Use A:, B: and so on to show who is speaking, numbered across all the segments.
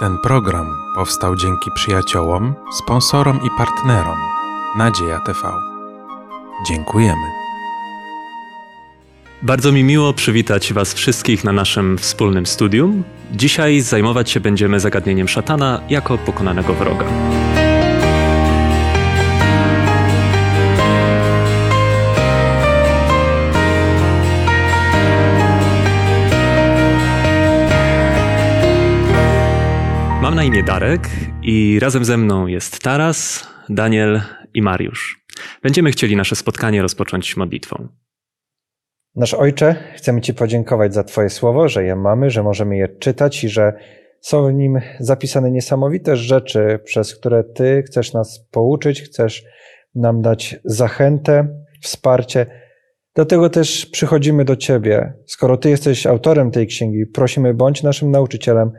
A: Ten program powstał dzięki przyjaciołom, sponsorom i partnerom Nadzieja TV. Dziękujemy.
B: Bardzo mi miło przywitać Was wszystkich na naszym wspólnym studium. Dzisiaj zajmować się będziemy zagadnieniem szatana jako pokonanego wroga. Na imię Darek i razem ze mną jest Taras, Daniel i Mariusz. Będziemy chcieli nasze spotkanie rozpocząć modlitwą.
C: Nasz Ojcze, chcemy Ci podziękować za Twoje słowo, że je mamy, że możemy je czytać i że są w nim zapisane niesamowite rzeczy, przez które Ty chcesz nas pouczyć, chcesz nam dać zachętę, wsparcie. Dlatego też przychodzimy do Ciebie. Skoro Ty jesteś autorem tej księgi, prosimy, bądź naszym nauczycielem,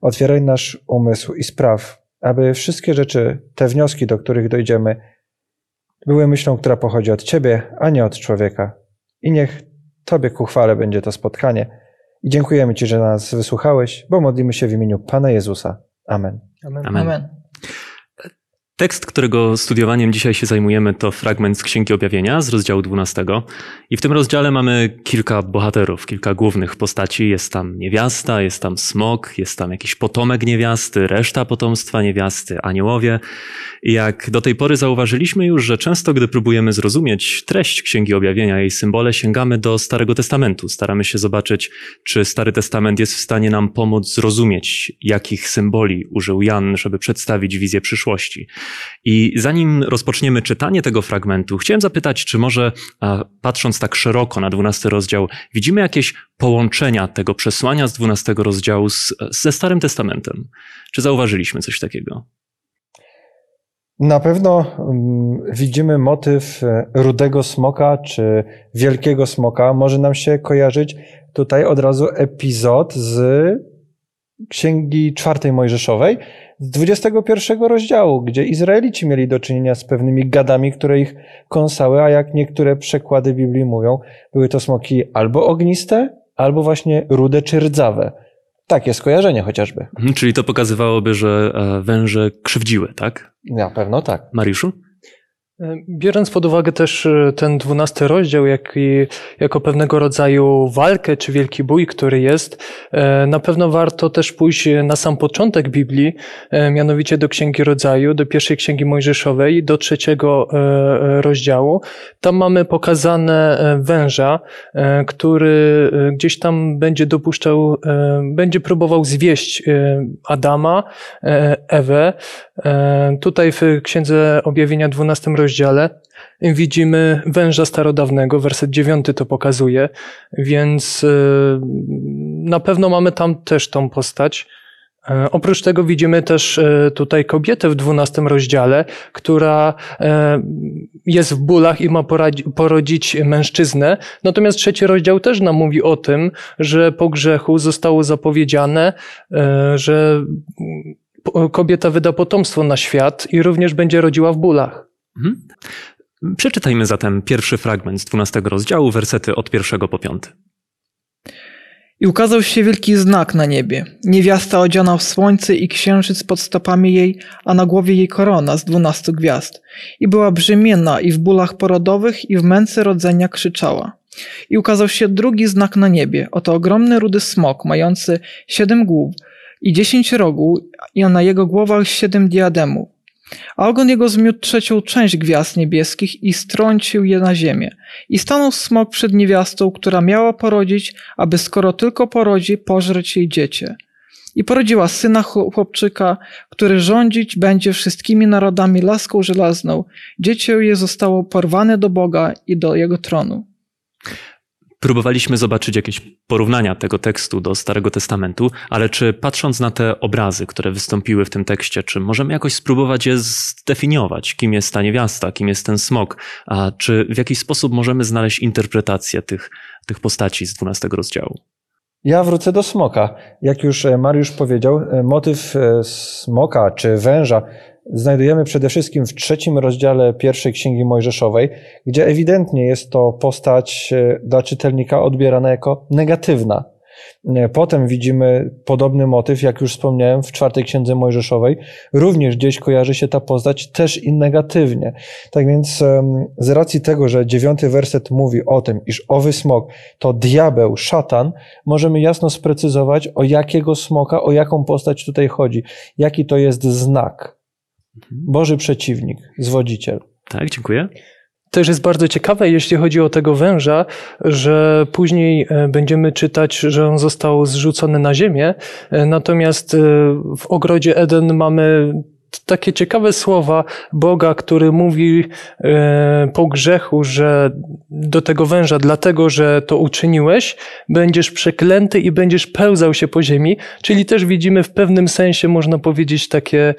C: otwieraj nasz umysł i spraw, aby wszystkie rzeczy, te wnioski, do których dojdziemy, były myślą, która pochodzi od Ciebie, a nie od człowieka. I niech Tobie ku chwale będzie to spotkanie. I dziękujemy Ci, że nas wysłuchałeś, bo modlimy się w imieniu Pana Jezusa. Amen.
D: Amen.
B: Amen. Tekst, którego studiowaniem dzisiaj się zajmujemy, to fragment z Księgi Objawienia z rozdziału 12. I w tym rozdziale mamy kilka bohaterów, kilka głównych postaci. Jest tam niewiasta, jest tam smok, jest tam jakiś potomek niewiasty, reszta potomstwa niewiasty, aniołowie. I jak do tej pory zauważyliśmy już, że często, gdy próbujemy zrozumieć treść Księgi Objawienia, jej symbole, sięgamy do Starego Testamentu. Staramy się zobaczyć, czy Stary Testament jest w stanie nam pomóc zrozumieć, jakich symboli użył Jan, żeby przedstawić wizję przyszłości. I zanim rozpoczniemy czytanie tego fragmentu, chciałem zapytać, czy może patrząc tak szeroko na 12 rozdział, widzimy jakieś połączenia tego przesłania z 12 rozdziału z, ze Starym Testamentem? Czy zauważyliśmy coś takiego?
C: Na pewno mm, widzimy motyw e, rudego smoka czy wielkiego smoka. Może nam się kojarzyć tutaj od razu epizod z Księgi Czwartej Mojżeszowej, z 21 rozdziału, gdzie Izraelici mieli do czynienia z pewnymi gadami, które ich kąsały, a jak niektóre przekłady Biblii mówią, były to smoki albo ogniste, albo właśnie rude czy rdzawe. Takie skojarzenie chociażby.
B: Mhm, Czyli to pokazywałoby, że e, węże krzywdziły, tak?
C: Na pewno tak.
B: Mariuszu?
D: Biorąc pod uwagę też e, ten dwunasty rozdział, jak i, jako pewnego rodzaju walkę czy wielki bój, który jest, e, na pewno warto też pójść na sam początek Biblii, e, mianowicie do Księgi Rodzaju, do pierwszej Księgi Mojżeszowej, do trzeciego rozdziału. Tam mamy pokazane węża, który gdzieś tam będzie dopuszczał, będzie próbował zwieść Adama, Ewę. Tutaj w Księdze Objawienia 12 rozdziale widzimy węża starodawnego, werset 9 to pokazuje, więc na pewno mamy tam też tą postać. Oprócz tego widzimy też tutaj kobietę w 12 rozdziale, która jest w bólach i ma porodzić mężczyznę. Natomiast trzeci rozdział też nam mówi o tym, że po grzechu zostało zapowiedziane, że kobieta wyda potomstwo na świat i również będzie rodziła w bólach.
B: Mhm. Przeczytajmy zatem pierwszy fragment z 12 rozdziału, wersety od pierwszego po piąty.
E: I ukazał się wielki znak na niebie. Niewiasta odziana w słońce i księżyc pod stopami jej, a na głowie jej korona z dwunastu gwiazd. I była brzemienna i w bólach porodowych i w męce rodzenia krzyczała. I ukazał się drugi znak na niebie. Oto ogromny rudy smok, mający siedem głów i dziesięć rogów, i na jego głowach siedem diademów. A ogon jego zmiótł trzecią część gwiazd niebieskich i strącił je na ziemię. I stanął smok przed niewiastą, która miała porodzić, aby skoro tylko porodzi, pożreć jej dziecię. I porodziła syna chłopczyka, który rządzić będzie wszystkimi narodami laską żelazną. Dziecię je zostało porwane do Boga i do jego tronu.
B: Próbowaliśmy zobaczyć jakieś porównania tego tekstu do Starego Testamentu, ale czy patrząc na te obrazy, które wystąpiły w tym tekście, czy możemy jakoś spróbować je zdefiniować? Kim jest ta niewiasta, kim jest ten smok? A czy w jakiś sposób możemy znaleźć interpretację tych, tych postaci z 12 rozdziału?
C: Ja wrócę do smoka. Jak już Mariusz powiedział, motyw smoka czy węża znajdujemy przede wszystkim w trzecim rozdziale pierwszej Księgi Mojżeszowej, gdzie ewidentnie jest to postać dla czytelnika odbierana jako negatywna. Potem widzimy podobny motyw, jak już wspomniałem, w czwartej księdze Mojżeszowej. Również gdzieś kojarzy się ta postać też i negatywnie. Tak więc z racji tego, że dziewiąty werset mówi o tym, iż owy smok to diabeł, szatan, możemy jasno sprecyzować, o jakiego smoka, o jaką postać tutaj chodzi. Jaki to jest znak. Boży przeciwnik, zwodziciel.
B: Tak, dziękuję.
D: Też jest bardzo ciekawe, jeśli chodzi o tego węża, że później e, będziemy czytać, że on został zrzucony na ziemię, e, natomiast e, w ogrodzie Eden mamy takie ciekawe słowa Boga, który mówi po grzechu, że do tego węża, dlatego że to uczyniłeś, będziesz przeklęty i będziesz pełzał się po ziemi. Czyli też widzimy w pewnym sensie, można powiedzieć, takie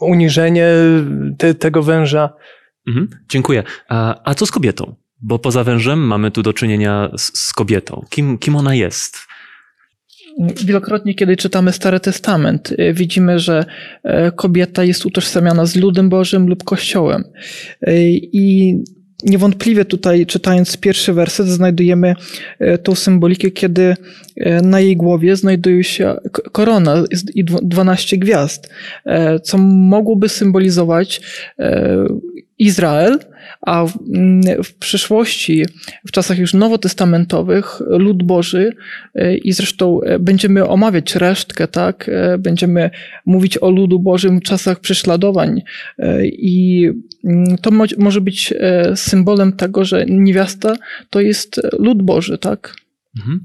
D: uniżenie te, tego węża.
B: Mhm, dziękuję. A, a co z kobietą? Bo poza wężem mamy tu do czynienia z, z kobietą. Kim, kim ona jest?
E: Wielokrotnie, kiedy czytamy Stary Testament, y, widzimy, że e, kobieta jest utożsamiana z ludem Bożym lub Kościołem. Y, I niewątpliwie tutaj, czytając pierwszy werset, znajdujemy e, tą symbolikę, kiedy e, na jej głowie znajduje się korona i 12 gwiazd, co mogłoby symbolizować Izrael, a w, mm, w, przyszłości, w czasach już nowotestamentowych, lud Boży e, i zresztą e, będziemy omawiać resztkę, tak? E, będziemy mówić o ludu Bożym w czasach prześladowań i mm, to może być symbolem tego, że niewiasta to jest lud Boży, tak? Mhm.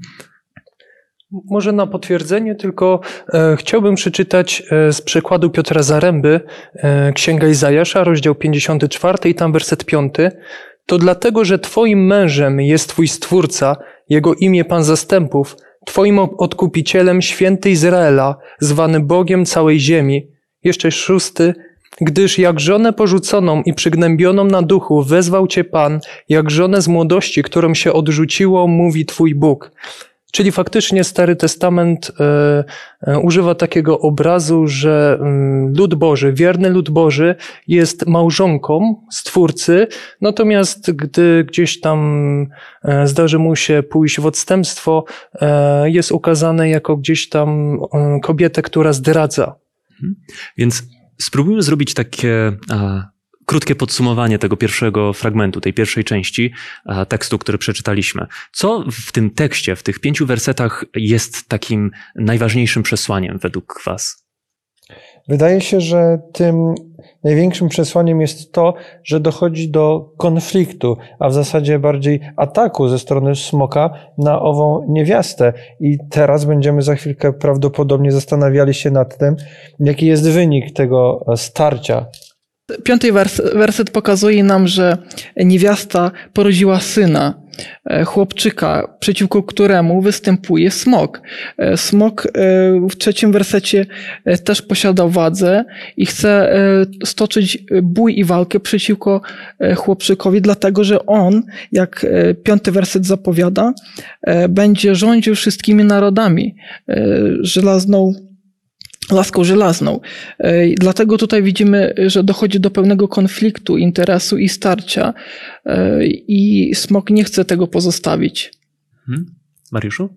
D: Może na potwierdzenie, tylko e, chciałbym przeczytać e, z przekładu Piotra Zaręby e, Księga Izajasza, rozdział 54 i tam werset 5. To dlatego, że Twoim mężem jest Twój Stwórca, Jego imię Pan Zastępów, Twoim odkupicielem święty Izraela, zwany Bogiem całej ziemi. Jeszcze szósty. Gdyż jak żonę porzuconą i przygnębioną na duchu wezwał Cię Pan, jak żonę z młodości, którą się odrzuciło, mówi Twój Bóg. Czyli faktycznie Stary Testament e, e, używa takiego obrazu, że mm, lud Boży, wierny lud Boży jest małżonką Stwórcy, natomiast gdy gdzieś tam e, zdarzy mu się pójść w odstępstwo, jest ukazane jako gdzieś tam kobietę, która zdradza.
B: Mhm. Więc spróbujmy zrobić takie krótkie podsumowanie tego pierwszego fragmentu, tej pierwszej części tekstu, który przeczytaliśmy. Co w tym tekście, w tych pięciu wersetach jest takim najważniejszym przesłaniem według Was?
C: Wydaje się, że tym największym przesłaniem jest to, że dochodzi do konfliktu, a w zasadzie bardziej ataku ze strony smoka na ową niewiastę. I teraz będziemy za chwilkę prawdopodobnie zastanawiali się nad tym, jaki jest wynik tego starcia
E: Piąty werset pokazuje nam, że niewiasta porodziła syna, e, chłopczyka, przeciwko któremu występuje smok. E, smok e, w trzecim wersecie też posiada władzę i chce stoczyć bój i walkę przeciwko chłopczykowi, dlatego że on, jak piąty werset zapowiada, będzie rządził wszystkimi narodami. Żelazną laską żelazną. Dlatego tutaj widzimy, że dochodzi do pewnego konfliktu interesu i starcia i smok nie chce tego pozostawić.
B: Hmm? Mariuszu?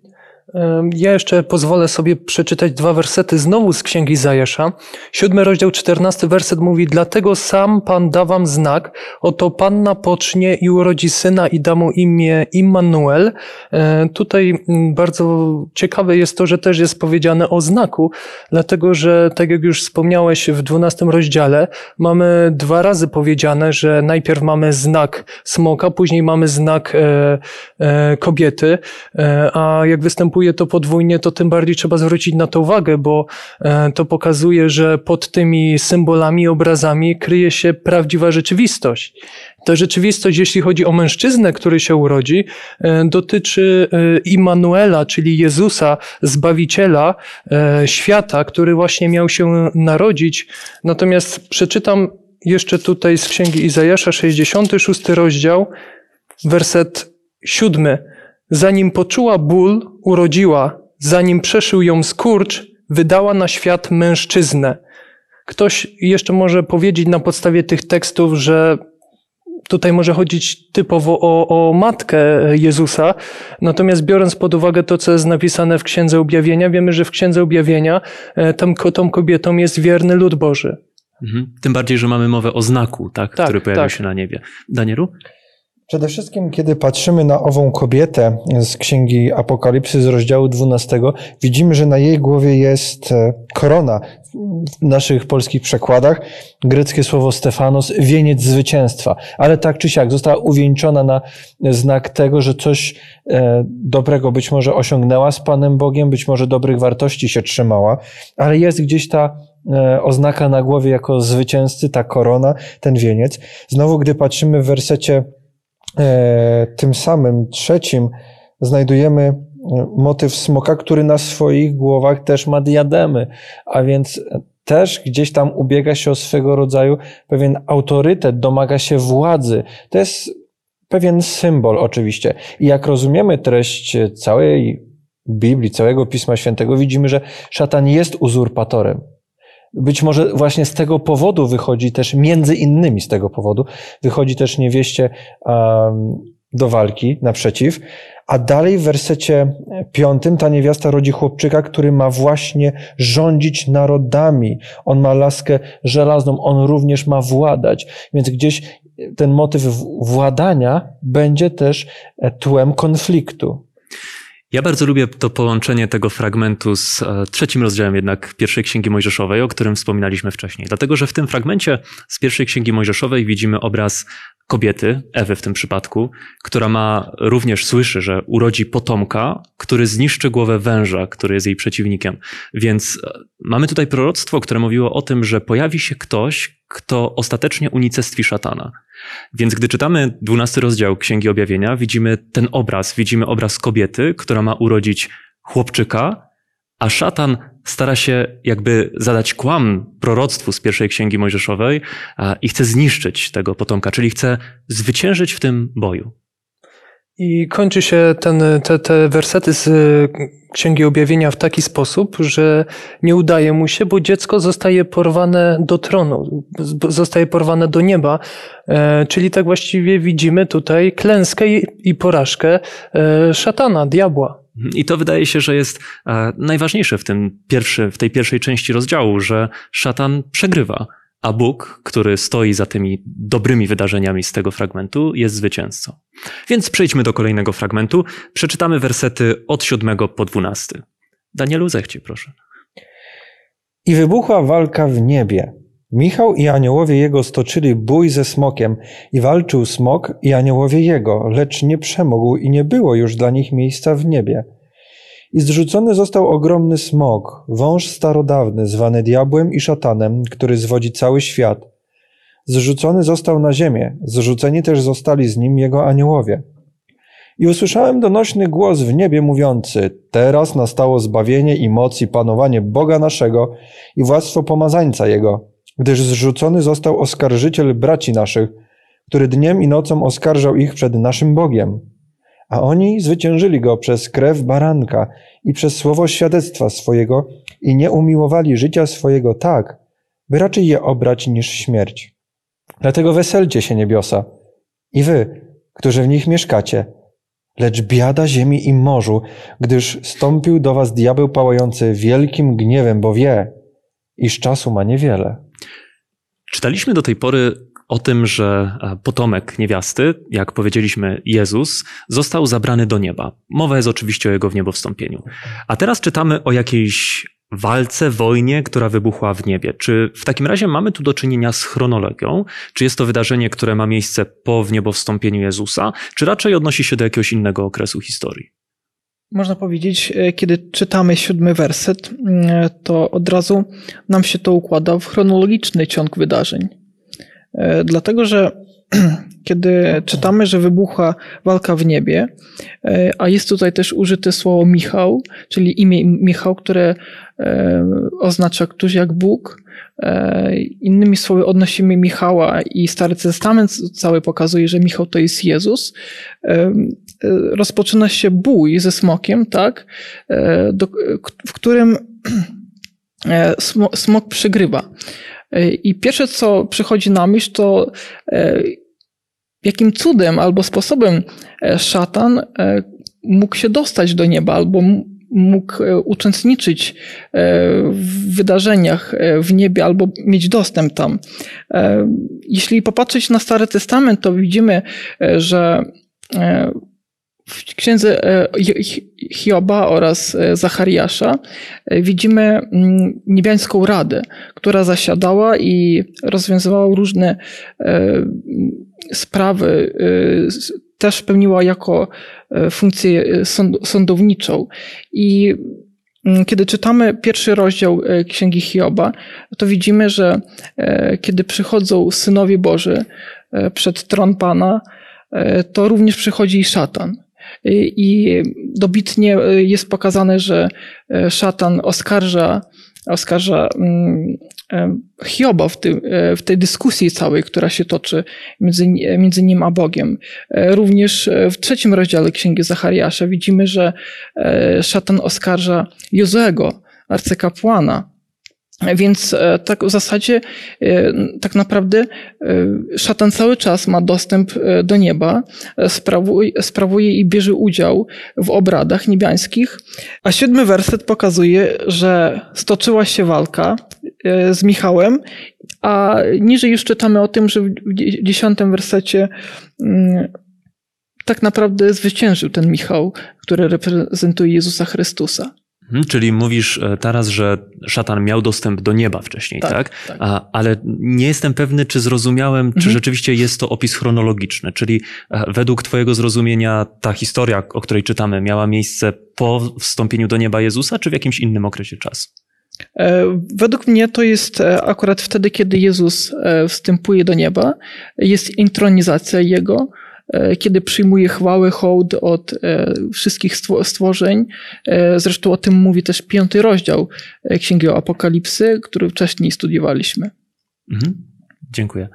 D: Ja jeszcze pozwolę sobie przeczytać dwa wersety znowu z Księgi Zajesza. Siódmy rozdział, czternasty werset mówi Dlatego sam Pan da wam znak, oto Panna pocznie i urodzi syna i da mu imię Immanuel. Tutaj mm, bardzo ciekawe jest to, że też jest powiedziane o znaku, dlatego że, tak jak już wspomniałeś w dwunastym rozdziale, mamy dwa razy powiedziane, że najpierw mamy znak smoka, później mamy znak e, e, kobiety, e, a jak występuje to podwójnie, to tym bardziej trzeba zwrócić na to uwagę, bo e, to pokazuje, że pod tymi symbolami, obrazami kryje się prawdziwa rzeczywistość. Ta rzeczywistość, jeśli chodzi o mężczyznę, który się urodzi, e, dotyczy e, Immanuela, czyli Jezusa, Zbawiciela świata, który właśnie miał się narodzić. Natomiast przeczytam jeszcze tutaj z Księgi Izajasza, 66 rozdział, werset siódmy. Zanim poczuła ból, urodziła, zanim przeszył ją skurcz, wydała na świat mężczyznę. Ktoś jeszcze może powiedzieć na podstawie tych tekstów, że tutaj może chodzić typowo o, o matkę Jezusa, natomiast biorąc pod uwagę to, co jest napisane w Księdze Objawienia, wiemy, że w Księdze Objawienia tą, tą kobietą jest wierny lud Boży.
B: Mhm. Tym bardziej, że mamy mowę o znaku, tak,
D: Tak,
B: który pojawił
D: tak.
B: się na niebie. Danielu?
C: Przede wszystkim, kiedy patrzymy na ową kobietę z Księgi Apokalipsy z rozdziału 12, widzimy, że na jej głowie jest e, korona. W naszych polskich przekładach greckie słowo Stefanos, wieniec zwycięstwa. Ale tak czy siak została uwieńczona na znak tego, że coś e, dobrego być może osiągnęła z Panem Bogiem, być może dobrych wartości się trzymała, ale jest gdzieś ta e, oznaka na głowie jako zwycięzcy, ta korona, ten wieniec. Znowu, gdy patrzymy w wersecie tym samym trzecim znajdujemy e, motyw smoka, który na swoich głowach też ma diademy, a więc też gdzieś tam ubiega się o swego rodzaju pewien autorytet, domaga się władzy. To jest pewien symbol oczywiście. I jak rozumiemy treść całej Biblii, całego Pisma Świętego, widzimy, że szatan jest uzurpatorem. Być może właśnie z tego powodu wychodzi też, między innymi z tego powodu, wychodzi też niewieście do walki naprzeciw. A dalej w wersecie piątym ta niewiasta rodzi chłopczyka, który ma właśnie rządzić narodami. On ma laskę żelazną, on również ma władać. Więc gdzieś ten motyw władania będzie też tłem konfliktu.
B: Ja bardzo lubię to połączenie tego fragmentu z e, trzecim rozdziałem jednak pierwszej Księgi Mojżeszowej, o którym wspominaliśmy wcześniej. Dlatego, że w tym fragmencie z pierwszej Księgi Mojżeszowej widzimy obraz kobiety, Ewy w tym przypadku, która ma również słyszy, że urodzi potomka, który zniszczy głowę węża, który jest jej przeciwnikiem. Więc e, mamy tutaj proroctwo, które mówiło o tym, że pojawi się ktoś, kto ostatecznie unicestwi szatana. Więc gdy czytamy dwunasty rozdział Księgi Objawienia, widzimy ten obraz, widzimy obraz kobiety, która ma urodzić chłopczyka, a szatan stara się jakby zadać kłam proroctwu z pierwszej Księgi Mojżeszowej i chce zniszczyć tego potomka, czyli chce zwyciężyć w tym boju.
D: I kończy się ten, te, te wersety z Księgi Objawienia w taki sposób, że nie udaje mu się, bo dziecko zostaje porwane do tronu, zostaje porwane do nieba. E, czyli tak właściwie widzimy tutaj klęskę i porażkę e, szatana, diabła.
B: I to wydaje się, że jest e, najważniejsze w, tym pierwszy, w tej pierwszej części rozdziału, że szatan przegrywa, a Bóg, który stoi za tymi dobrymi wydarzeniami z tego fragmentu, jest zwycięzcą. Więc przejdźmy do kolejnego fragmentu. Przeczytamy wersety od 7 po 12. Danielu, zechcie, proszę.
C: I wybuchła walka w niebie. Michał i aniołowie jego stoczyli bój ze smokiem i walczył smok i aniołowie jego, lecz nie przemógł i nie było już dla nich miejsca w niebie. I zrzucony został ogromny smok, wąż starodawny, zwany diabłem i szatanem, który zwodzi cały świat. Zrzucony został na ziemię, zrzuceni też zostali z nim jego aniołowie. I usłyszałem donośny głos w niebie mówiący, teraz nastało zbawienie i moc i panowanie Boga naszego i władztwo pomazańca Jego, gdyż zrzucony został oskarżyciel braci naszych, który dniem i nocą oskarżał ich przed naszym Bogiem. A oni zwyciężyli go przez krew baranka i przez słowo świadectwa swojego i nie umiłowali życia swojego tak, by raczej je obrać niż śmierć. Dlatego weselcie się niebiosa i wy, którzy w nich mieszkacie, lecz biada ziemi i morzu, gdyż stąpił do was diabeł pałający wielkim gniewem, bo wie, iż czasu ma niewiele.
B: Czytaliśmy do tej pory o tym, że e, potomek niewiasty, jak powiedzieliśmy Jezus, został zabrany do nieba. Mowa jest oczywiście o jego wniebowstąpieniu. A teraz czytamy o jakiejś walce, wojnie, która wybuchła w niebie. Czy w takim razie mamy tu do czynienia z chronologią? Czy jest to wydarzenie, które ma miejsce po wniebowstąpieniu Jezusa? Czy raczej odnosi się do jakiegoś innego okresu historii?
E: Można powiedzieć, e, kiedy czytamy siódmy werset, e, to od razu nam się to układa w chronologiczny ciąg wydarzeń. E, dlatego, że kiedy czytamy, że wybucha walka w niebie, a jest tutaj też użyte słowo Michał, czyli imię Michał, które oznacza ktoś jak Bóg. Innymi słowy, odnosimy Michała i Stary Testament cały pokazuje, że Michał to jest Jezus. Rozpoczyna się bój ze smokiem, tak, w którym smok przegrywa. I pierwsze, co przychodzi na myśl, to jakim cudem albo sposobem e, szatan e, mógł się dostać do nieba albo mógł e, uczestniczyć w wydarzeniach w niebie albo mieć dostęp tam. Jeśli popatrzeć na Stary Testament, to widzimy, że w księdze Hioba oraz Zachariasza widzimy mm, niebiańską radę, która zasiadała i rozwiązywała różne sprawy też pełniła jako funkcję sądowniczą. I mm, kiedy czytamy pierwszy rozdział Księgi Hioba, to widzimy, że kiedy przychodzą synowie Boży przed tron Pana, to również przychodzi i szatan. I dobitnie jest pokazane, że szatan oskarża, oskarża mm, Hioba w, tym, e, w tej dyskusji całej, która się toczy między, między nim a Bogiem. E, również e, w trzecim rozdziale Księgi Zachariasza widzimy, że szatan oskarża Jozego, arcykapłana, więc tak w zasadzie, tak naprawdę szatan cały czas ma dostęp do nieba, sprawuje, sprawuje i bierze udział w obradach niebiańskich. A siódmy werset pokazuje, że stoczyła się walka E, z Michałem, a niżej już czytamy o tym, że w dziesiątym wersecie mm, tak naprawdę zwyciężył ten Michał, który reprezentuje Jezusa Chrystusa.
B: Hmm, czyli mówisz e, teraz, że szatan miał dostęp do nieba wcześniej, tak? tak? tak. A, ale nie jestem pewny, czy zrozumiałem, mhm. czy rzeczywiście jest to opis chronologiczny. Czyli e, według Twojego zrozumienia ta historia, o której czytamy, miała miejsce po wstąpieniu do nieba Jezusa, czy w jakimś innym okresie czasu?
E: E, według mnie to jest akurat wtedy, kiedy Jezus wstępuje do nieba, jest intronizacja Jego, kiedy przyjmuje chwałę, hołd od wszystkich stworzeń. Zresztą o tym mówi też piąty rozdział Księgi Apokalipsy, który wcześniej studiowaliśmy.
B: Mhm. Dziękuję.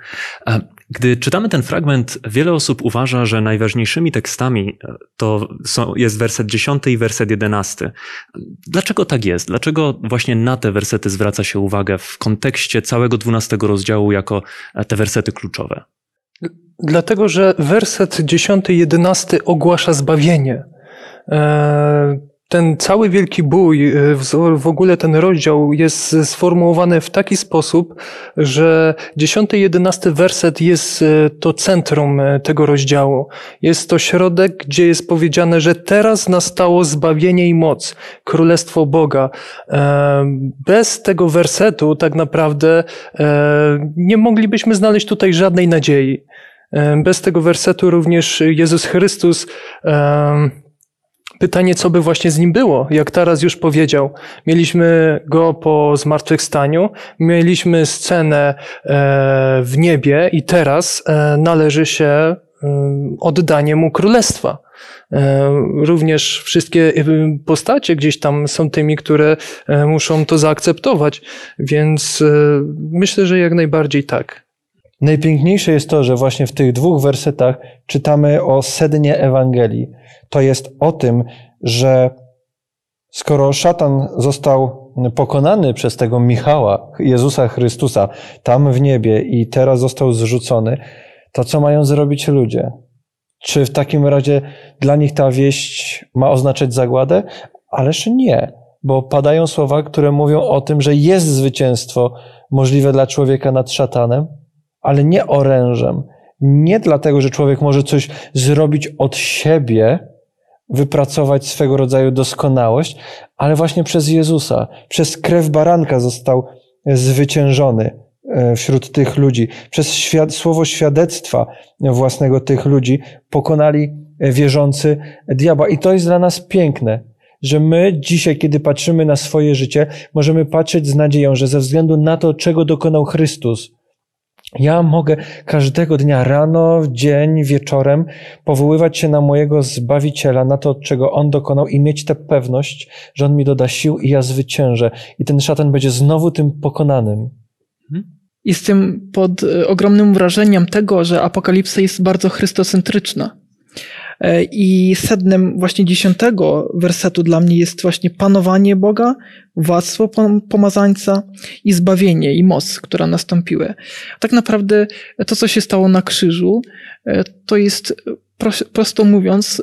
B: Gdy czytamy ten fragment, wiele osób uważa, że najważniejszymi tekstami e, to są, jest werset 10 i werset 11. Dlaczego tak jest? Dlaczego właśnie na te wersety zwraca się uwagę w kontekście całego 12 rozdziału jako e, te wersety kluczowe?
D: Dlatego, że werset 10 i 11 ogłasza zbawienie. E, ten cały wielki bój, y, w ogóle ten rozdział jest sformułowany w taki sposób, że 10 i 11 werset jest y, to centrum tego rozdziału. Jest to środek, gdzie jest powiedziane, że teraz nastało zbawienie i moc, królestwo Boga. E, bez tego wersetu tak naprawdę e, nie moglibyśmy znaleźć tutaj żadnej nadziei. E, bez tego wersetu również Jezus Chrystus Pytanie, co by właśnie z nim było, jak teraz już powiedział. Mieliśmy go po zmartwychwstaniu, mieliśmy scenę e, w niebie i teraz e, należy się e, oddanie mu królestwa. Również wszystkie postacie gdzieś tam są tymi, które muszą to zaakceptować, więc myślę, że jak najbardziej tak.
C: Najpiękniejsze jest to, że właśnie w tych dwóch wersetach czytamy o sednie Ewangelii to jest o tym, że skoro szatan został pokonany przez tego Michała, Jezusa Chrystusa, tam w niebie i teraz został zrzucony, to co mają zrobić ludzie? Czy w takim razie dla nich ta wieść ma oznaczać zagładę? Ależ nie, bo padają słowa, które mówią o tym, że jest zwycięstwo możliwe dla człowieka nad szatanem, ale nie orężem. Nie dlatego, że człowiek może coś zrobić od siebie, wypracować swego rodzaju doskonałość, ale właśnie przez Jezusa, przez krew baranka został zwyciężony e, wśród tych ludzi. Przez świad słowo świadectwa własnego tych ludzi pokonali wierzący diabła. I to jest dla nas piękne, że my dzisiaj, kiedy patrzymy na swoje życie, możemy patrzeć z nadzieją, że ze względu na to, czego dokonał Chrystus, ja mogę każdego dnia, rano, dzień, wieczorem powoływać się na mojego Zbawiciela, na to, czego On dokonał i mieć tę pewność, że On mi doda sił i ja zwyciężę. I ten szatan będzie znowu tym pokonanym.
E: Mhm. Jestem pod e, ogromnym wrażeniem tego, że apokalipsa jest bardzo chrystocentryczna. E, I sednem właśnie dziesiątego wersetu dla mnie jest właśnie panowanie Boga, władztwo pomazańca i zbawienie i moc, która nastąpiły. Tak naprawdę to, co się stało na krzyżu, e, to jest prosto mówiąc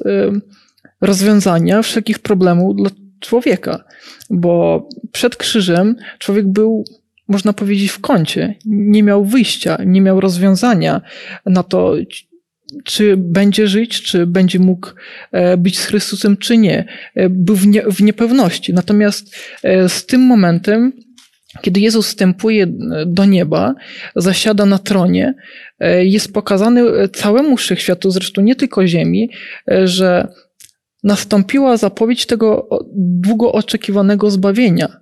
E: rozwiązania wszelkich problemów dla człowieka, bo przed krzyżem człowiek był można powiedzieć, w kącie. Nie miał wyjścia, nie miał rozwiązania na to, czy będzie żyć, czy będzie mógł e, być z Chrystusem, czy nie. E, był w, nie, w niepewności. Natomiast e, z tym momentem, kiedy Jezus wstępuje do nieba, zasiada na tronie, jest pokazany całemu wszechświatu, zresztą nie tylko Ziemi, że nastąpiła zapowiedź tego długo oczekiwanego zbawienia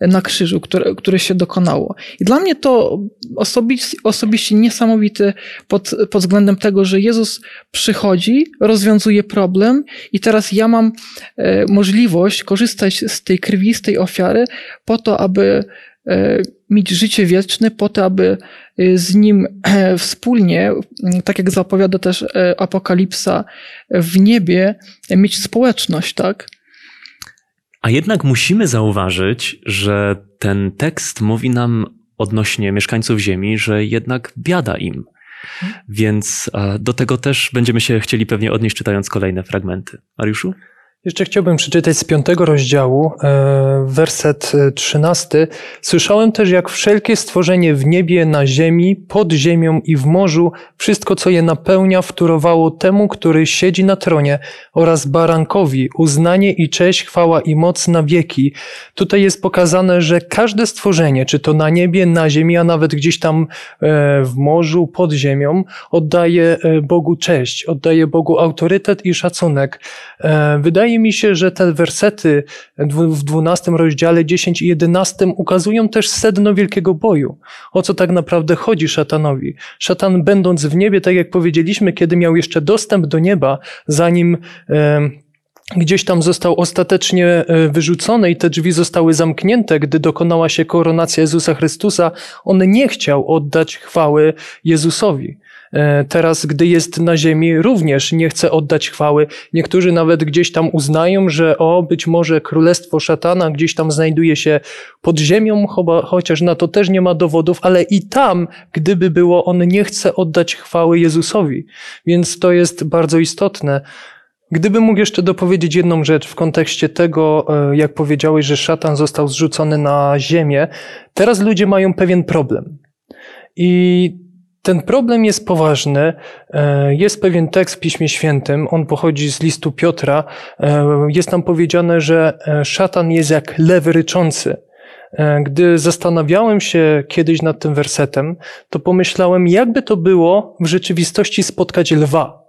E: na krzyżu, które, które się dokonało. I dla mnie to osobiście, osobiście niesamowite pod, pod względem tego, że Jezus przychodzi, rozwiązuje problem i teraz ja mam e, możliwość korzystać z tej krwi, z tej ofiary po to, aby e, mieć życie wieczne, po to, aby e, z Nim e, wspólnie, tak jak zapowiada też e, Apokalipsa, w niebie mieć społeczność, tak?
B: A jednak musimy zauważyć, że ten tekst mówi nam odnośnie mieszkańców Ziemi, że jednak biada im. Więc do tego też będziemy się chcieli pewnie odnieść, czytając kolejne fragmenty. Mariuszu?
D: Jeszcze chciałbym przeczytać z piątego rozdziału, e, werset e, trzynasty. Słyszałem też, jak wszelkie stworzenie w niebie, na ziemi, pod ziemią i w morzu, wszystko, co je napełnia, wtórowało temu, który siedzi na tronie oraz barankowi, uznanie i cześć, chwała i moc na wieki. Tutaj jest pokazane, że każde stworzenie, czy to na niebie, na ziemi, a nawet gdzieś tam e, w morzu, pod ziemią, oddaje Bogu cześć, oddaje Bogu autorytet i szacunek. Wydaje wydaje mi się, że te wersety w 12 rozdziale 10 i 11 ukazują też sedno wielkiego boju. O co tak naprawdę chodzi szatanowi? Szatan będąc w niebie, tak jak powiedzieliśmy, kiedy miał jeszcze dostęp do nieba, zanim e, gdzieś tam został ostatecznie e, wyrzucony i te drzwi zostały zamknięte, gdy dokonała się koronacja Jezusa Chrystusa, on nie chciał oddać chwały Jezusowi. E, teraz, gdy jest na ziemi, również nie chce oddać chwały. Niektórzy nawet gdzieś tam uznają, że o, być może królestwo szatana gdzieś tam znajduje się pod ziemią, chociaż na to też nie ma dowodów, ale i tam, gdyby było, on nie chce oddać chwały Jezusowi. Więc to jest bardzo istotne. Gdybym mógł jeszcze dopowiedzieć jedną rzecz w kontekście tego, e, jak powiedziałeś, że szatan został zrzucony na ziemię, teraz ludzie mają pewien problem. I ten problem jest poważny. E, jest pewien tekst w Piśmie Świętym, on pochodzi z listu Piotra. E, jest tam powiedziane, że e, szatan jest jak lew ryczący. Gdy zastanawiałem się kiedyś nad tym wersetem, to pomyślałem, jakby to było w rzeczywistości spotkać lwa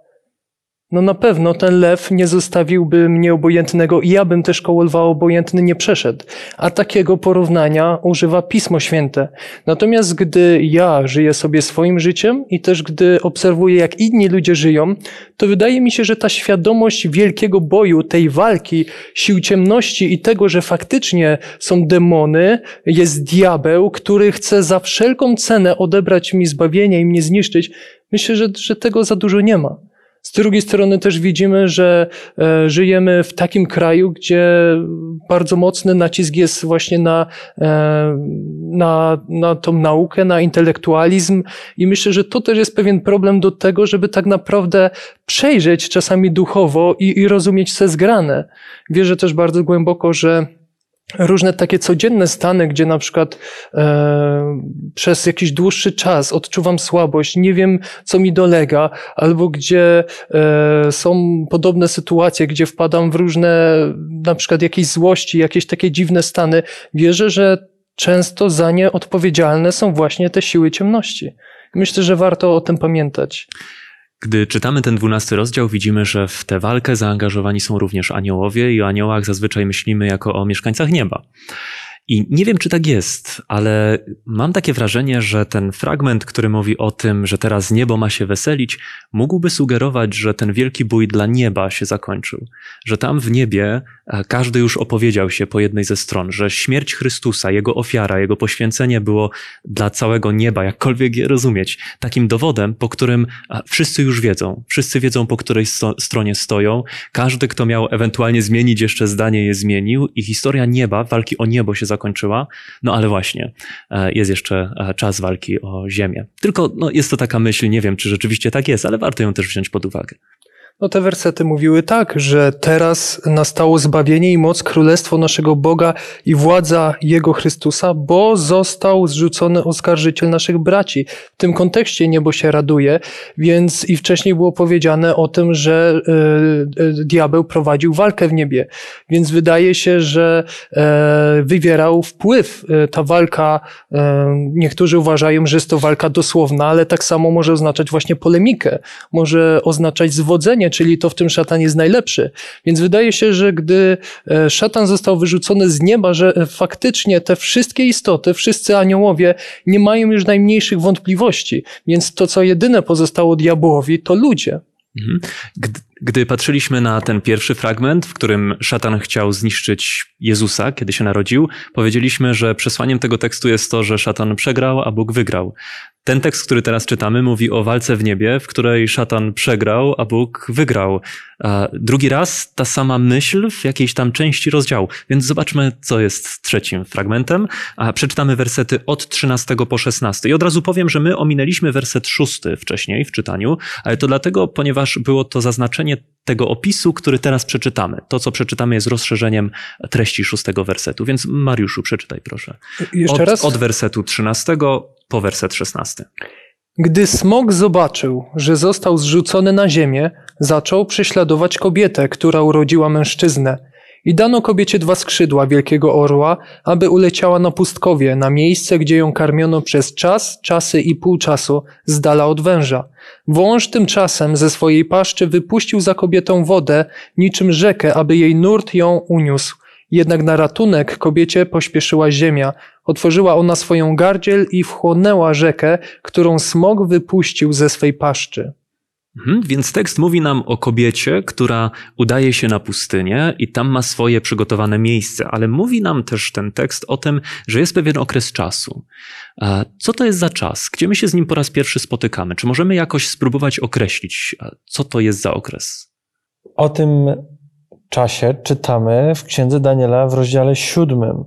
D: no na pewno ten lew nie zostawiłby mnie obojętnego i ja bym też koło lwa obojętny nie przeszedł. A takiego porównania używa Pismo Święte. Natomiast gdy ja żyję sobie swoim życiem i też gdy obserwuję, jak inni ludzie żyją, to wydaje mi się, że ta świadomość wielkiego boju, tej walki, sił ciemności i tego, że faktycznie są demony, jest diabeł, który chce za wszelką cenę odebrać mi zbawienie i mnie zniszczyć, myślę, że, że tego za dużo nie ma. Z drugiej strony też widzimy, że e, żyjemy w takim kraju, gdzie bardzo mocny nacisk jest właśnie na, e, na, na tą naukę, na intelektualizm i myślę, że to też jest pewien problem do tego, żeby tak naprawdę przejrzeć czasami duchowo i, i rozumieć co jest grane. Wierzę też bardzo głęboko, że różne takie codzienne stany, gdzie na przykład e, przez jakiś dłuższy czas odczuwam słabość, nie wiem, co mi dolega, albo gdzie e, są podobne sytuacje, gdzie wpadam w różne, na przykład jakieś złości, jakieś takie dziwne stany, wierzę, że często za nie odpowiedzialne są właśnie te siły ciemności. Myślę, że warto o tym pamiętać.
B: Gdy czytamy ten dwunasty rozdział, widzimy, że w tę walkę zaangażowani są również aniołowie i o aniołach zazwyczaj myślimy jako o mieszkańcach nieba. I nie wiem, czy tak jest, ale mam takie wrażenie, że ten fragment, który mówi o tym, że teraz niebo ma się weselić, mógłby sugerować, że ten wielki bój dla nieba się zakończył. Że tam w niebie e, każdy już opowiedział się po jednej ze stron, że śmierć Chrystusa, jego ofiara, jego poświęcenie było dla całego nieba, jakkolwiek je rozumieć, takim dowodem, po którym wszyscy już wiedzą, wszyscy wiedzą, po której stronie stoją. Każdy, kto miał ewentualnie zmienić jeszcze zdanie, je zmienił i historia nieba, walki o niebo się zakończyła. No ale właśnie, e, jest jeszcze e, czas walki o ziemię. Tylko no, jest to taka myśl, nie wiem, czy rzeczywiście tak jest, ale warto ją też wziąć pod uwagę.
D: No te wersety mówiły tak, że teraz nastało zbawienie i moc królestwo naszego Boga i władza Jego Chrystusa, bo został zrzucony oskarżyciel naszych braci. W tym kontekście niebo się raduje, więc i wcześniej było powiedziane o tym, że e, e, diabeł prowadził walkę w niebie. Więc wydaje się, że e, wywierał wpływ ta walka. Niektórzy uważają, że jest to walka dosłowna, ale tak samo może oznaczać właśnie polemikę, może oznaczać zwodzenie czyli to w tym szatan jest najlepszy. Więc wydaje się, że gdy e, szatan został wyrzucony z nieba, że e, faktycznie te wszystkie istoty, wszyscy aniołowie nie mają już najmniejszych wątpliwości. Więc to, co jedyne pozostało diabłowi, to ludzie. Mhm.
B: Gdy, gdy, patrzyliśmy na ten pierwszy fragment, w którym szatan chciał zniszczyć Jezusa, kiedy się narodził, powiedzieliśmy, że przesłaniem tego tekstu jest to, że szatan przegrał, a Bóg wygrał. Ten tekst, który teraz czytamy, mówi o walce w niebie, w której szatan przegrał, a Bóg wygrał. Drugi raz ta sama myśl w jakiejś tam części rozdziału. Więc zobaczmy, co jest trzecim fragmentem. Przeczytamy wersety od 13 po 16. I od razu powiem, że my ominęliśmy werset szósty wcześniej w czytaniu, ale to dlatego, ponieważ było to zaznaczenie tego opisu, który teraz przeczytamy. To, co przeczytamy, jest rozszerzeniem treści szóstego wersetu. Więc Mariuszu, przeczytaj proszę.
D: Jeszcze
B: od,
D: raz?
B: Od wersetu 13 po werset 16.
D: Gdy smok zobaczył, że został zrzucony na ziemię, zaczął prześladować kobietę, która urodziła mężczyznę. I dano kobiecie dwa skrzydła wielkiego orła, aby uleciała na pustkowie, na miejsce, gdzie ją karmiono przez czas, czasy i pół czasu, z dala od węża. Wąż tymczasem ze swojej paszczy wypuścił za kobietą wodę, niczym rzekę, aby jej nurt ją uniósł. Jednak na ratunek kobiecie pośpieszyła ziemia. Otworzyła ona swoją gardziel i wchłonęła rzekę, którą smog wypuścił ze swej paszczy.
B: Mhm, więc tekst mówi nam o kobiecie, która udaje się na pustynię i tam ma swoje przygotowane miejsce, ale mówi nam też ten tekst o tym, że jest pewien okres czasu. Co to jest za czas? Gdzie my się z nim po raz pierwszy spotykamy? Czy możemy jakoś spróbować określić, co to jest za okres?
C: O tym czasie czytamy w księdze Daniela w rozdziale siódmym.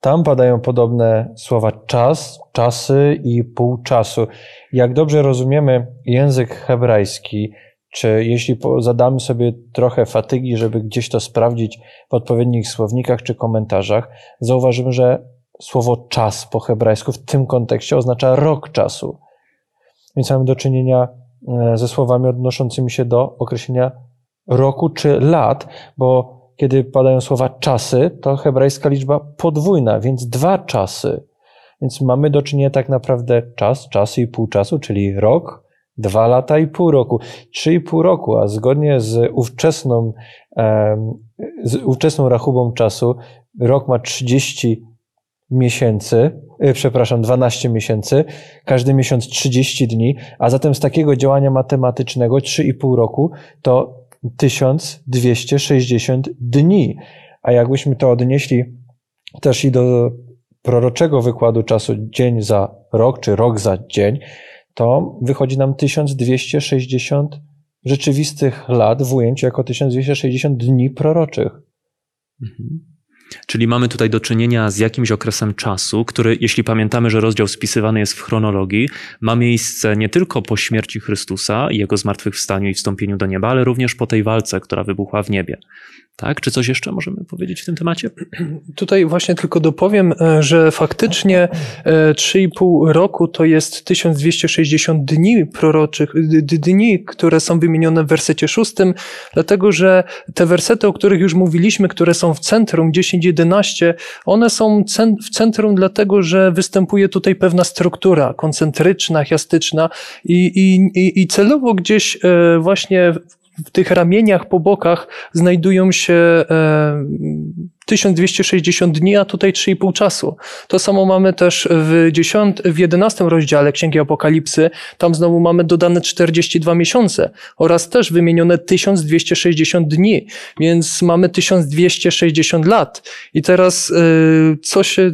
C: Tam padają podobne słowa czas, czasy i pół czasu. Jak dobrze rozumiemy język hebrajski, czy jeśli zadamy sobie trochę fatygi, żeby gdzieś to sprawdzić w odpowiednich słownikach czy komentarzach, zauważymy, że słowo czas po hebrajsku w tym kontekście oznacza rok czasu. Więc mamy do czynienia e, ze słowami odnoszącymi się do określenia roku czy lat, bo kiedy padają słowa czasy, to hebrajska liczba podwójna, więc dwa czasy. Więc mamy do czynienia tak naprawdę czas, czasy i pół czasu, czyli rok, dwa lata i pół roku, trzy i pół roku, a zgodnie z ówczesną, z ówczesną rachubą czasu, rok ma 30 miesięcy, e, przepraszam, 12 miesięcy, każdy miesiąc 30 dni, a zatem z takiego działania matematycznego 3,5 roku to 1260 dni. A jakbyśmy to odnieśli też i do proroczego wykładu czasu dzień za rok, czy rok za dzień, to wychodzi nam 1260 rzeczywistych lat w ujęciu jako 1260 dni proroczych.
B: Mhm. Czyli mamy tutaj do czynienia z jakimś okresem czasu, który, jeśli pamiętamy, że rozdział spisywany jest w chronologii, ma miejsce nie tylko po śmierci Chrystusa i jego zmartwychwstaniu i wstąpieniu do nieba, ale również po tej walce, która wybuchła w niebie. Tak? Czy coś jeszcze możemy powiedzieć w tym temacie?
D: Tutaj właśnie tylko dopowiem, e, że faktycznie 3,5 e, roku to jest 1260 dni proroczych, dni, które są wymienione w wersecie szóstym, dlatego że te wersety, o których już mówiliśmy, które są w centrum 10-11, one są w centrum dlatego, że występuje tutaj pewna struktura koncentryczna, chiastyczna i, i, i celowo gdzieś e, właśnie w tych ramieniach po bokach znajdują się e, 1260 dni, a tutaj 3,5 czasu. To samo mamy też w, 10, w 11 rozdziale Księgi Apokalipsy. Tam znowu mamy dodane 42 miesiące oraz też wymienione 1260 dni, więc mamy 1260 lat. I teraz y, co się,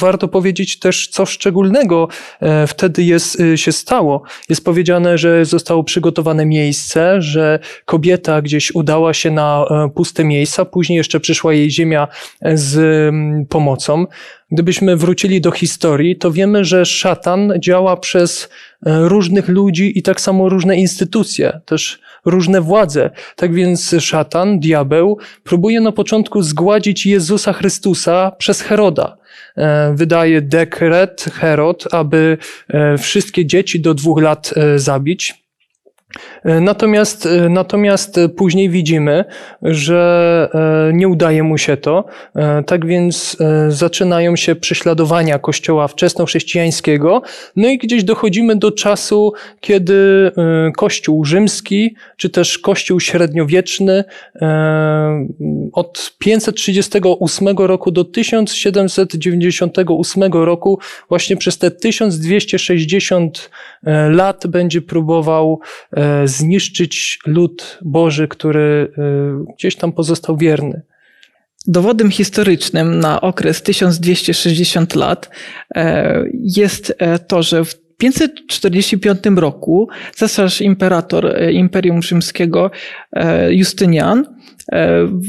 D: warto powiedzieć też, co szczególnego e, wtedy jest, y, się stało. Jest powiedziane, że zostało przygotowane miejsce, że kobieta gdzieś udała się na e, puste miejsca, później jeszcze przyszła jej ziemia z mm, pomocą. Gdybyśmy wrócili do historii, to wiemy, że szatan działa przez e, różnych ludzi i tak samo różne instytucje, też różne władze. Tak więc szatan, diabeł, próbuje na początku zgładzić Jezusa Chrystusa przez Heroda. E, wydaje dekret Herod, aby e, wszystkie dzieci do dwóch lat zabić. E, natomiast, e, natomiast później widzimy, że e, nie udaje mu się to. Tak więc zaczynają się prześladowania kościoła wczesnochrześcijańskiego. No i gdzieś dochodzimy do czasu, kiedy kościół rzymski, czy też kościół średniowieczny od 538 roku do 1798 roku, właśnie przez te 1260 lat będzie próbował zniszczyć lud Boży, który e, gdzieś tam pozostał wierny.
E: Dowodem historycznym na okres 1260 lat e, jest to, że w 545 roku cesarz imperator Imperium Rzymskiego Justynian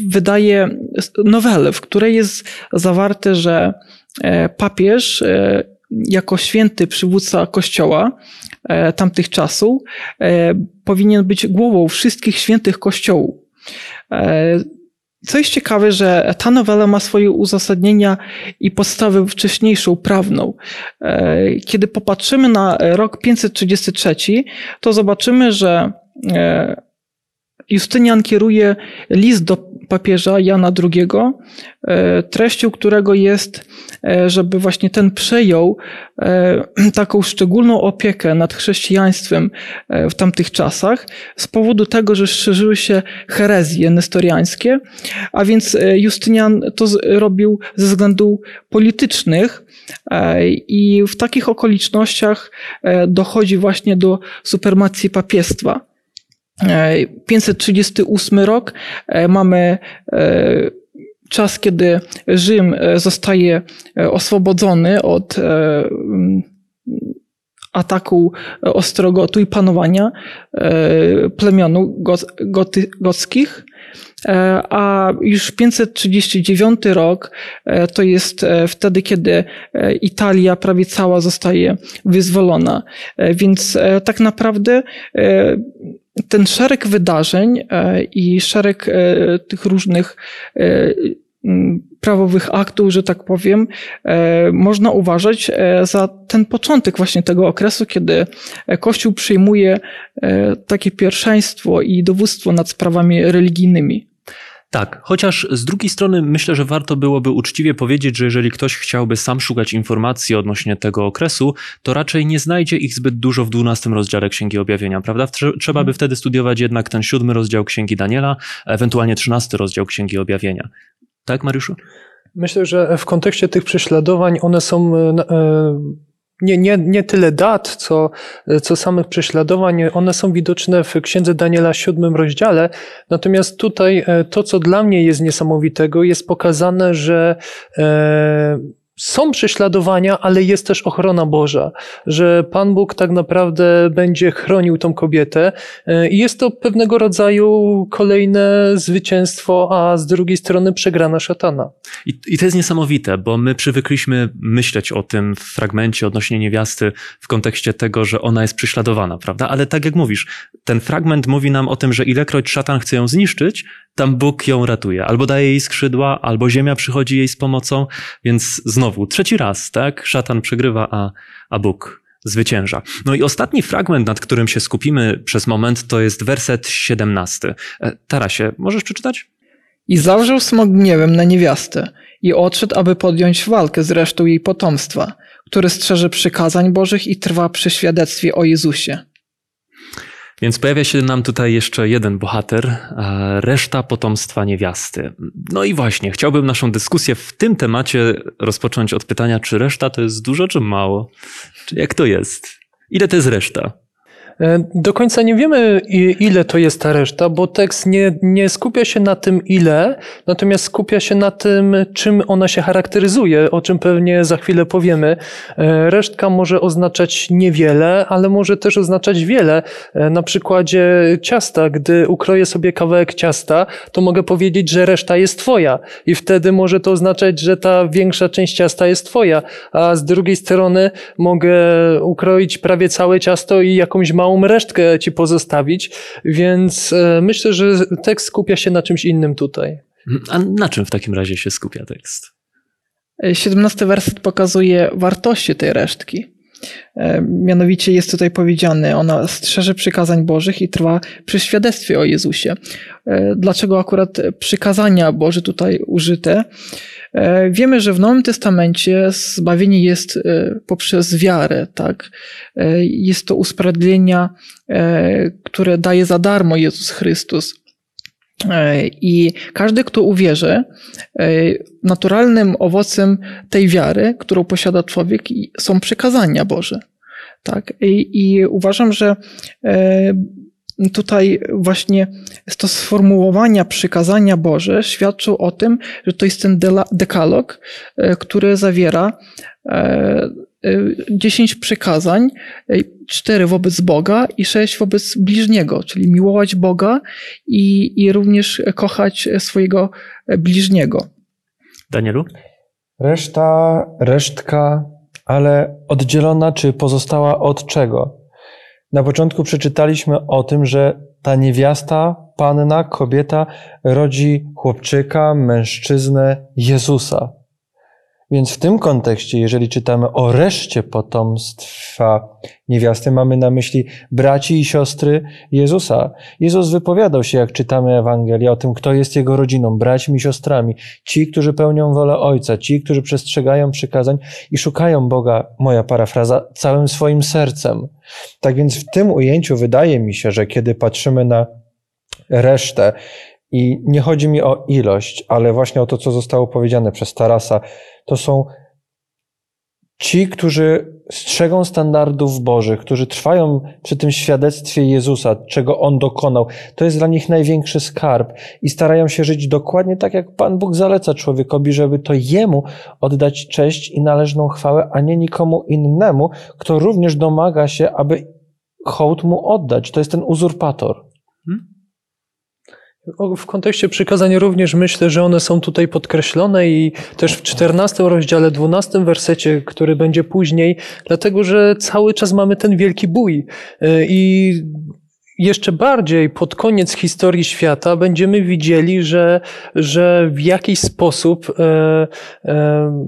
E: wydaje nowelę, w której jest zawarte, że papież jako święty przywódca Kościoła E, tamtych czasów, e, powinien być głową wszystkich świętych kościołów. E, co jest ciekawe, że ta nowela ma swoje uzasadnienia i podstawę wcześniejszą, prawną. Kiedy popatrzymy na rok 533, to zobaczymy, że Justynian kieruje list do papieża Jana II, e, treścią którego jest, e, żeby właśnie ten przejął e, taką szczególną opiekę nad chrześcijaństwem w tamtych czasach z powodu tego, że szerzyły się herezje nestoriańskie, a więc Justynian to robił ze względów politycznych i w takich okolicznościach dochodzi właśnie do supermacji papiestwa. 538 rok e, mamy e, czas, kiedy Rzym e, zostaje oswobodzony od ataku Ostrogotu i panowania plemionów gockich. A już 539 rok to jest wtedy, kiedy Italia prawie cała zostaje wyzwolona. Więc tak naprawdę ten szereg wydarzeń e, i szereg e, tych różnych e, prawowych aktów, że tak powiem, można uważać za ten początek właśnie tego okresu, kiedy Kościół przyjmuje takie pierwszeństwo i dowództwo nad sprawami religijnymi.
B: Tak, chociaż z drugiej strony myślę, że warto byłoby uczciwie powiedzieć, że jeżeli ktoś chciałby sam szukać informacji odnośnie tego okresu, to raczej nie znajdzie ich zbyt dużo w 12 rozdziale Księgi Objawienia, prawda? Trzeba by mhm. wtedy studiować jednak ten siódmy rozdział Księgi Daniela, ewentualnie trzynasty rozdział Księgi Objawienia. Tak, Mariuszu?
D: Myślę, że w kontekście tych prześladowań one są e, nie, nie, nie tyle dat, co, co samych prześladowań. One są widoczne w księdze Daniela siódmym rozdziale. Natomiast tutaj e, to, co dla mnie jest niesamowitego, jest pokazane, że e, są prześladowania, ale jest też ochrona Boża, że Pan Bóg tak naprawdę będzie chronił tą kobietę e, i jest to pewnego rodzaju kolejne zwycięstwo, a z drugiej strony przegrana szatana.
B: I, I to jest niesamowite, bo my przywykliśmy myśleć o tym fragmencie odnośnie niewiasty w kontekście tego, że ona jest prześladowana, prawda? Ale tak jak mówisz, ten fragment mówi nam o tym, że ilekroć szatan chce ją zniszczyć, tam Bóg ją ratuje. Albo daje jej skrzydła, albo ziemia przychodzi jej z pomocą, więc znowu, trzeci raz, tak? Szatan przegrywa, a, a Bóg zwycięża. No i ostatni fragment, nad którym się skupimy przez moment, to jest werset 17. E, Tarasie, możesz przeczytać?
E: I zawrzał smog gniewem na niewiastę i odszedł, aby podjąć walkę z resztą jej potomstwa, które strzeże przykazań Bożych i trwa przy świadectwie o Jezusie.
B: Więc pojawia się nam tutaj jeszcze jeden bohater, reszta potomstwa niewiasty. No i właśnie, chciałbym naszą dyskusję w tym temacie rozpocząć od pytania, czy reszta to jest dużo, czy mało? Czy jak to jest? Ile to jest reszta?
D: E, do końca nie wiemy, ile to jest ta reszta, bo tekst nie, nie skupia się na tym, ile, natomiast skupia się na tym, czym ona się charakteryzuje, o czym pewnie za chwilę powiemy. E, resztka może oznaczać niewiele, ale może też oznaczać wiele. E, na przykładzie ciasta, gdy ukroję sobie kawałek ciasta, to mogę powiedzieć, że reszta jest twoja i wtedy może to oznaczać, że ta większa część ciasta jest twoja, a z drugiej strony mogę ukroić prawie całe ciasto i jakąś małą małą resztkę ci pozostawić, więc e, myślę, że tekst skupia się na czymś innym tutaj.
B: A na czym w takim razie się skupia tekst?
E: 17 werset pokazuje wartości tej resztki. E, mianowicie jest tutaj powiedziane, ona strzeże przykazań Bożych i trwa przy świadectwie o Jezusie. E, dlaczego akurat przykazania Boże tutaj użyte? E, wiemy, że w Nowym Testamencie zbawienie jest e, poprzez wiarę, tak? E, jest to usprawiedliwienia, które daje za darmo Jezus Chrystus. I każdy, kto uwierzy, naturalnym owocem tej wiary, którą posiada człowiek, są przekazania Boże. Tak? I, i uważam, że tutaj właśnie to sformułowania przykazania Boże świadczą o tym, że to jest ten dekalog, e, który zawiera e, e, dziesięć przykazań, cztery wobec Boga i sześć wobec bliźniego, czyli miłować Boga i, i również kochać swojego bliźniego.
B: Danielu?
C: Reszta, resztka, ale oddzielona czy pozostała od czego? Na początku przeczytaliśmy o tym, że ta niewiasta, panna, kobieta rodzi chłopczyka, mężczyznę, Jezusa. Więc w tym kontekście, jeżeli czytamy o reszcie potomstwa niewiasty, mamy na myśli braci i siostry Jezusa. Jezus wypowiadał się, jak czytamy Ewangelię, o tym, kto jest jego rodziną, braćmi i siostrami. Ci, którzy pełnią wolę Ojca, ci, którzy przestrzegają przykazań i szukają Boga, moja parafraza, całym swoim sercem. Tak więc w tym ujęciu wydaje mi się, że kiedy patrzymy na resztę, i nie chodzi mi o ilość, ale właśnie o to, co zostało powiedziane przez Tarasa. To są ci, którzy strzegą standardów Bożych, którzy trwają przy tym świadectwie Jezusa, czego On dokonał. To jest dla nich największy skarb i starają się żyć dokładnie tak, jak Pan Bóg zaleca człowiekowi, żeby to Jemu oddać cześć i należną chwałę, a nie nikomu innemu, kto również domaga się, aby hołd mu oddać. To jest ten uzurpator. Hmm?
D: W kontekście przykazań również myślę, że one są tutaj podkreślone i też w 14 rozdziale, 12 wersecie, który będzie później, dlatego że cały czas mamy ten wielki bój. E, I jeszcze bardziej pod koniec historii świata będziemy widzieli, że, że w jakiś sposób e, e,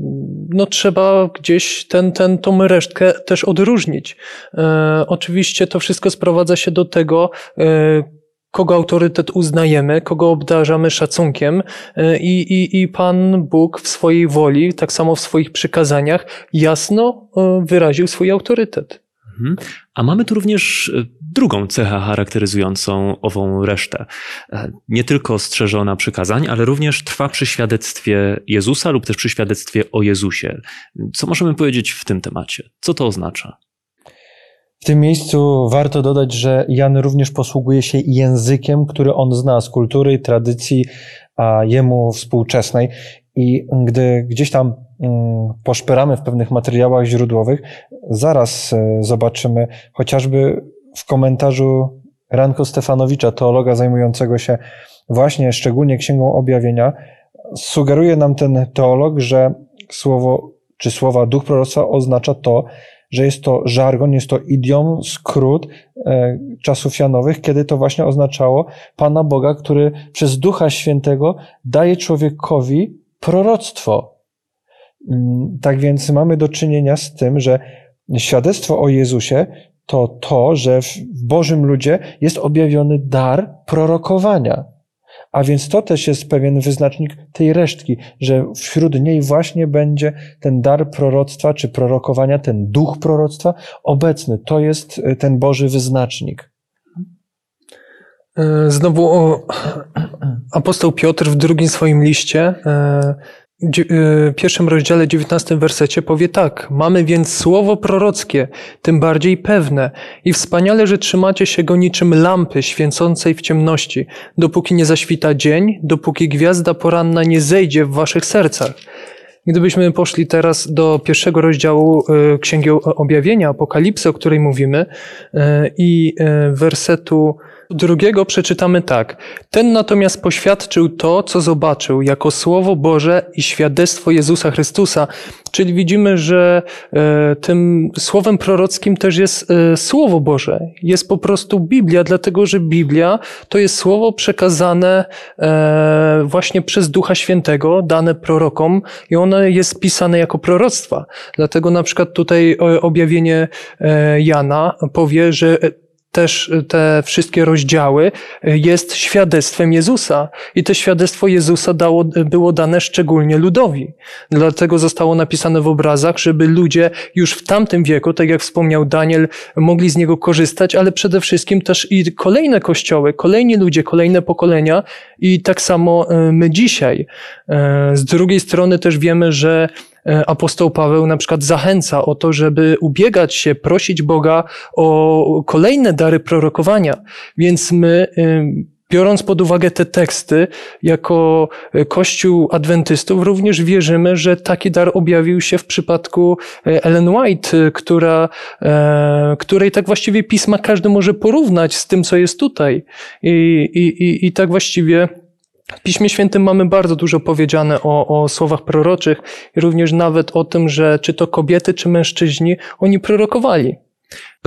D: no, trzeba gdzieś ten, ten, tą resztkę też odróżnić. E, oczywiście to wszystko sprowadza się do tego, e, kogo autorytet uznajemy, kogo obdarzamy szacunkiem e, i, i, i Pan Bóg w swojej woli, tak samo w swoich przykazaniach, jasno e, wyraził swój autorytet.
B: Mhm. A mamy tu również e, drugą cechę charakteryzującą ową resztę. Nie tylko strzeżona przykazań, ale również trwa przy świadectwie Jezusa lub też przy świadectwie o Jezusie. Co możemy powiedzieć w tym temacie? Co to oznacza?
C: W tym miejscu warto dodać, że Jan również posługuje się językiem, który on zna z kultury, tradycji, a jemu współczesnej. I gdy gdzieś tam mm, poszperamy w pewnych materiałach źródłowych, zaraz e, zobaczymy chociażby w komentarzu Ranko Stefanowicza, teologa zajmującego się właśnie szczególnie Księgą Objawienia, sugeruje nam ten teolog, że słowo czy słowa duch proroctwa oznacza to, że jest to żargon, jest to idiom, skrót e, czasów janowych, kiedy to właśnie oznaczało Pana Boga, który przez Ducha Świętego daje człowiekowi proroctwo. Mm, tak więc mamy do czynienia z tym, że świadectwo o Jezusie to to, że w Bożym ludzie jest objawiony dar prorokowania. A więc to też jest pewien wyznacznik tej resztki, że wśród niej właśnie będzie ten dar proroctwa czy prorokowania, ten duch proroctwa obecny. To jest e, ten Boży wyznacznik.
D: E, Znowu apostoł Piotr w drugim swoim liście, e, pierwszym rozdziale, 19 wersecie powie tak. Mamy więc słowo prorockie, tym bardziej pewne i wspaniale, że trzymacie się go niczym lampy świecącej w ciemności, dopóki nie zaświta dzień, dopóki gwiazda poranna nie zejdzie w waszych sercach. Gdybyśmy poszli teraz do pierwszego rozdziału e, Księgi Objawienia, Apokalipsy, o której mówimy, e, i e, wersetu drugiego przeczytamy tak. Ten natomiast poświadczył to, co zobaczył, jako Słowo Boże i świadectwo Jezusa Chrystusa. Czyli widzimy, że e, tym słowem prorockim też jest e, Słowo Boże. Jest po prostu Biblia, dlatego że Biblia to jest słowo przekazane e, właśnie przez Ducha Świętego, dane prorokom i ono jest pisane jako proroctwa. Dlatego na przykład tutaj objawienie Jana powie, że też te wszystkie rozdziały e, jest świadectwem Jezusa. I to świadectwo Jezusa dało, było dane szczególnie ludowi. Dlatego zostało napisane w obrazach, żeby ludzie już w tamtym wieku, tak jak wspomniał Daniel, mogli z niego korzystać, ale przede wszystkim też i kolejne kościoły, kolejni ludzie, kolejne pokolenia i tak samo e, my dzisiaj. Z drugiej strony też wiemy, że apostoł Paweł na przykład zachęca o to, żeby ubiegać się, prosić Boga o kolejne dary prorokowania. Więc my, y, biorąc pod uwagę te teksty, jako Kościół Adwentystów, również wierzymy, że taki dar objawił się w przypadku y, Ellen White, która, e, której tak właściwie pisma każdy może porównać z tym, co jest tutaj. I, i, i, i tak właściwie w Piśmie Świętym mamy bardzo dużo powiedziane o, o słowach proroczych i również nawet o tym, że czy to kobiety, czy mężczyźni, oni prorokowali.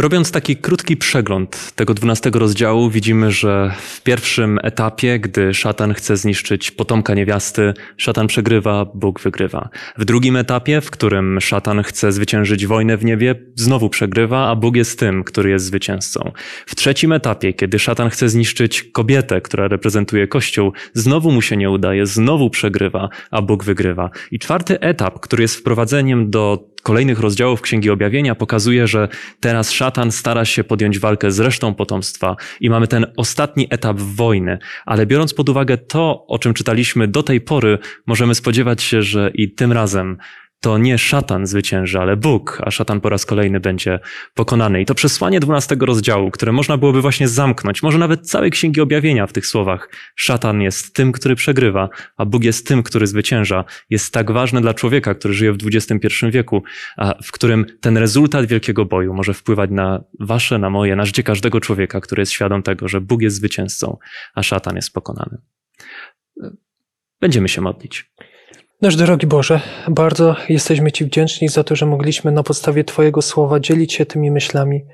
B: Robiąc taki krótki przegląd tego 12 rozdziału, widzimy, że w pierwszym etapie, gdy szatan chce zniszczyć potomka niewiasty, szatan przegrywa, Bóg wygrywa. W drugim etapie, w którym szatan chce zwyciężyć wojnę w niebie, znowu przegrywa, a Bóg jest tym, który jest zwycięzcą. W trzecim etapie, kiedy szatan chce zniszczyć kobietę, która reprezentuje Kościół, znowu mu się nie udaje, znowu przegrywa, a Bóg wygrywa. I czwarty etap, który jest wprowadzeniem do kolejnych rozdziałów Księgi Objawienia pokazuje, że teraz szatan stara się podjąć walkę z resztą potomstwa i mamy ten ostatni etap wojny. Ale biorąc pod uwagę to, o czym czytaliśmy do tej pory, możemy spodziewać się, że i tym razem to nie szatan zwycięży, ale Bóg, a szatan po raz kolejny będzie pokonany. I to przesłanie 12 rozdziału, które można byłoby właśnie zamknąć, może nawet całej księgi objawienia w tych słowach. Szatan jest tym, który przegrywa, a Bóg jest tym, który zwycięża. Jest tak ważne dla człowieka, który żyje w XXI wieku, a w którym ten rezultat wielkiego boju może wpływać na wasze, na moje, na życie każdego człowieka, który jest świadom tego, że Bóg jest zwycięzcą, a szatan jest pokonany. Będziemy się modlić.
D: Nasz drogi Boże, bardzo jesteśmy Ci wdzięczni za to, że mogliśmy na podstawie Twojego słowa dzielić się tymi myślami.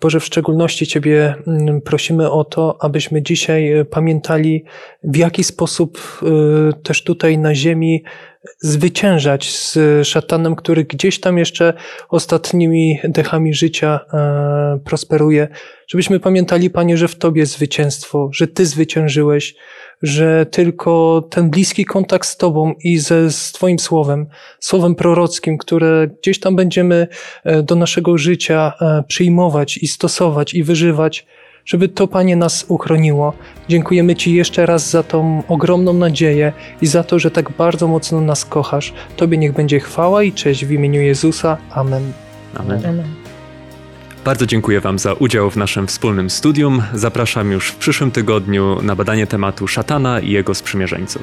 D: Boże, w szczególności Ciebie mm, prosimy o to, abyśmy dzisiaj e, pamiętali, w jaki sposób e, też tutaj na ziemi zwyciężać z szatanem, który gdzieś tam jeszcze ostatnimi dechami życia e, prosperuje. Żebyśmy pamiętali, Panie, że w Tobie zwycięstwo, że Ty zwyciężyłeś, że tylko ten bliski kontakt z Tobą i ze, z Twoim słowem, słowem prorockim, które gdzieś tam będziemy e, do naszego życia e, przyjmować i stosować i wyżywać, żeby to, Panie, nas uchroniło. Dziękujemy Ci jeszcze raz za tą ogromną nadzieję i za to, że tak bardzo mocno nas kochasz. Tobie niech będzie chwała i cześć w imieniu Jezusa. Amen.
B: Amen.
E: Amen.
B: Bardzo dziękuję Wam za udział w naszym wspólnym studium. Zapraszam już w przyszłym tygodniu na badanie tematu szatana i jego sprzymierzeńców.